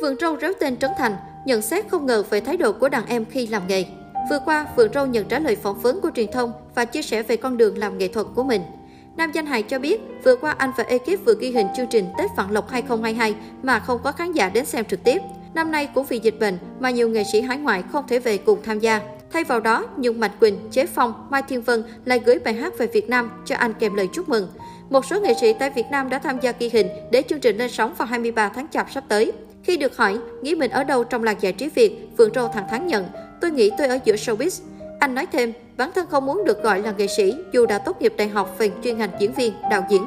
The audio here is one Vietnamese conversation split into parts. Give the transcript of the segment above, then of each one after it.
Phượng Râu réo tên Trấn Thành, nhận xét không ngờ về thái độ của đàn em khi làm nghề. Vừa qua, Phượng Râu nhận trả lời phỏng vấn của truyền thông và chia sẻ về con đường làm nghệ thuật của mình. Nam danh hài cho biết, vừa qua anh và ekip vừa ghi hình chương trình Tết Vạn Lộc 2022 mà không có khán giả đến xem trực tiếp. Năm nay cũng vì dịch bệnh mà nhiều nghệ sĩ hải ngoại không thể về cùng tham gia. Thay vào đó, Nhung Mạch Quỳnh, Chế Phong, Mai Thiên Vân lại gửi bài hát về Việt Nam cho anh kèm lời chúc mừng. Một số nghệ sĩ tại Việt Nam đã tham gia ghi hình để chương trình lên sóng vào 23 tháng Chạp sắp tới. Khi được hỏi, nghĩ mình ở đâu trong làng giải trí Việt, Phượng Râu thẳng thắn nhận, tôi nghĩ tôi ở giữa showbiz. Anh nói thêm, bản thân không muốn được gọi là nghệ sĩ dù đã tốt nghiệp đại học về chuyên ngành diễn viên, đạo diễn.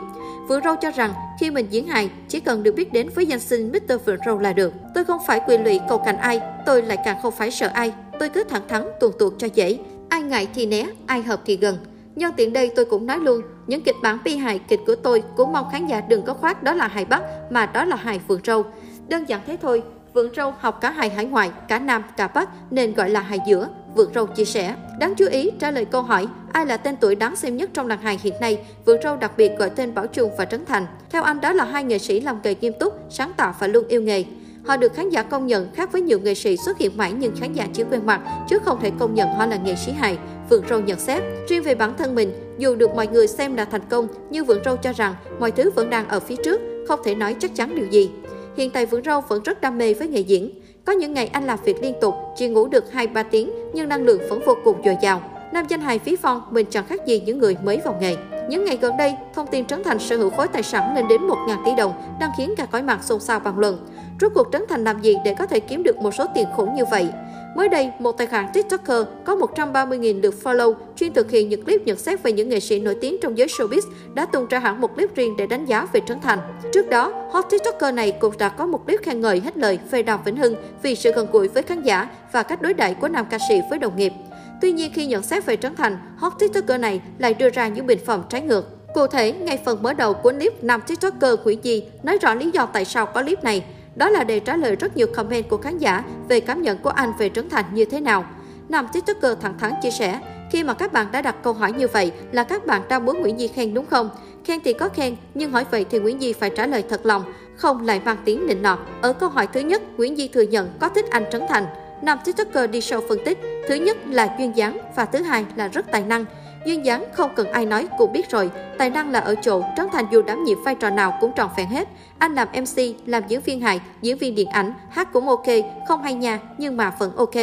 Phượng Râu cho rằng khi mình diễn hài, chỉ cần được biết đến với danh xưng Mr. Phượng Râu là được. Tôi không phải quyền lụy cầu cạnh ai, tôi lại càng không phải sợ ai. Tôi cứ thẳng thắn tuột tuột cho dễ. Ai ngại thì né, ai hợp thì gần. Nhân tiện đây tôi cũng nói luôn, những kịch bản bi hài kịch của tôi cũng mong khán giả đừng có khoác đó là hài Bắc mà đó là hài Phượng Râu. Đơn giản thế thôi, Vượng Râu học cả hài hải ngoại, cả Nam, cả Bắc nên gọi là hài giữa, Vượng Râu chia sẻ. Đáng chú ý, trả lời câu hỏi ai là tên tuổi đáng xem nhất trong làng hài hiện nay, Vượng Râu đặc biệt gọi tên Bảo Trung và Trấn Thành. Theo anh đó là hai nghệ sĩ làm nghề nghiêm túc, sáng tạo và luôn yêu nghề. Họ được khán giả công nhận khác với nhiều nghệ sĩ xuất hiện mãi nhưng khán giả chỉ quen mặt, chứ không thể công nhận họ là nghệ sĩ hài. Vượng Râu nhận xét. Riêng về bản thân mình, dù được mọi người xem là thành công, nhưng Vượng Râu cho rằng mọi thứ vẫn đang ở phía trước, không thể nói chắc chắn điều gì. Hiện tại Vượng Râu vẫn rất đam mê với nghề diễn. Có những ngày anh làm việc liên tục, chỉ ngủ được 2-3 tiếng nhưng năng lượng vẫn vô cùng dồi dào. Nam danh hài Phí Phong mình chẳng khác gì những người mới vào nghề. Những ngày gần đây, thông tin Trấn Thành sở hữu khối tài sản lên đến 1.000 tỷ đồng đang khiến cả cõi mạng xôn xao bàn luận. Rốt cuộc Trấn Thành làm gì để có thể kiếm được một số tiền khủng như vậy? Mới đây, một tài khoản TikToker có 130.000 lượt follow chuyên thực hiện những clip nhận xét về những nghệ sĩ nổi tiếng trong giới showbiz đã tung ra hẳn một clip riêng để đánh giá về Trấn Thành. Trước đó, hot TikToker này cũng đã có một clip khen ngợi hết lời về Đàm Vĩnh Hưng vì sự gần gũi với khán giả và cách đối đãi của nam ca sĩ với đồng nghiệp. Tuy nhiên khi nhận xét về Trấn Thành, hot TikToker này lại đưa ra những bình phẩm trái ngược. Cụ thể, ngay phần mở đầu của clip nam TikToker quỷ Di nói rõ lý do tại sao có clip này. Đó là để trả lời rất nhiều comment của khán giả về cảm nhận của anh về Trấn Thành như thế nào. Nam TikToker thẳng thắn chia sẻ, khi mà các bạn đã đặt câu hỏi như vậy là các bạn đang muốn Nguyễn Di khen đúng không? Khen thì có khen, nhưng hỏi vậy thì Nguyễn Di phải trả lời thật lòng, không lại mang tiếng nịnh nọt. Ở câu hỏi thứ nhất, Nguyễn Di thừa nhận có thích anh Trấn Thành. Nam TikToker đi sâu phân tích, thứ nhất là duyên dáng và thứ hai là rất tài năng. Duyên dáng không cần ai nói cũng biết rồi, tài năng là ở chỗ Trấn Thành dù đảm nhiệm vai trò nào cũng tròn vẹn hết. Anh làm MC, làm diễn viên hài, diễn viên điện ảnh, hát cũng ok, không hay nha nhưng mà vẫn ok.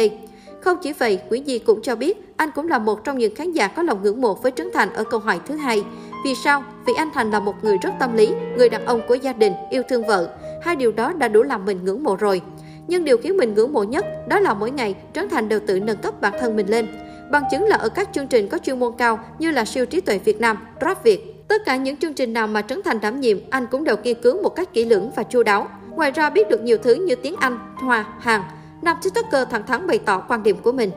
Không chỉ vậy, Nguyễn Di cũng cho biết anh cũng là một trong những khán giả có lòng ngưỡng mộ với Trấn Thành ở câu hỏi thứ hai. Vì sao? Vì anh Thành là một người rất tâm lý, người đàn ông của gia đình, yêu thương vợ. Hai điều đó đã đủ làm mình ngưỡng mộ rồi. Nhưng điều khiến mình ngưỡng mộ nhất đó là mỗi ngày Trấn Thành đều tự nâng cấp bản thân mình lên. Bằng chứng là ở các chương trình có chuyên môn cao như là siêu trí tuệ Việt Nam, Rap Việt. Tất cả những chương trình nào mà Trấn Thành đảm nhiệm, anh cũng đều nghiên cứu một cách kỹ lưỡng và chu đáo. Ngoài ra biết được nhiều thứ như tiếng Anh, Hoa, Hàn. Nam TikToker thẳng thắn bày tỏ quan điểm của mình.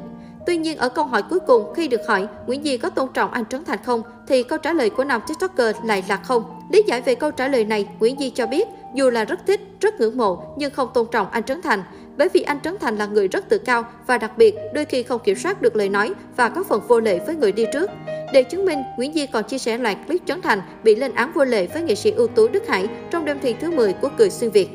Tuy nhiên ở câu hỏi cuối cùng khi được hỏi Nguyễn Di có tôn trọng anh Trấn Thành không thì câu trả lời của nam TikToker lại là không. Lý giải về câu trả lời này, Nguyễn Di cho biết dù là rất thích, rất ngưỡng mộ nhưng không tôn trọng anh Trấn Thành bởi vì anh Trấn Thành là người rất tự cao và đặc biệt đôi khi không kiểm soát được lời nói và có phần vô lệ với người đi trước. Để chứng minh, Nguyễn Di còn chia sẻ loạt clip Trấn Thành bị lên án vô lệ với nghệ sĩ ưu tú Đức Hải trong đêm thi thứ 10 của Cười Xuyên Việt.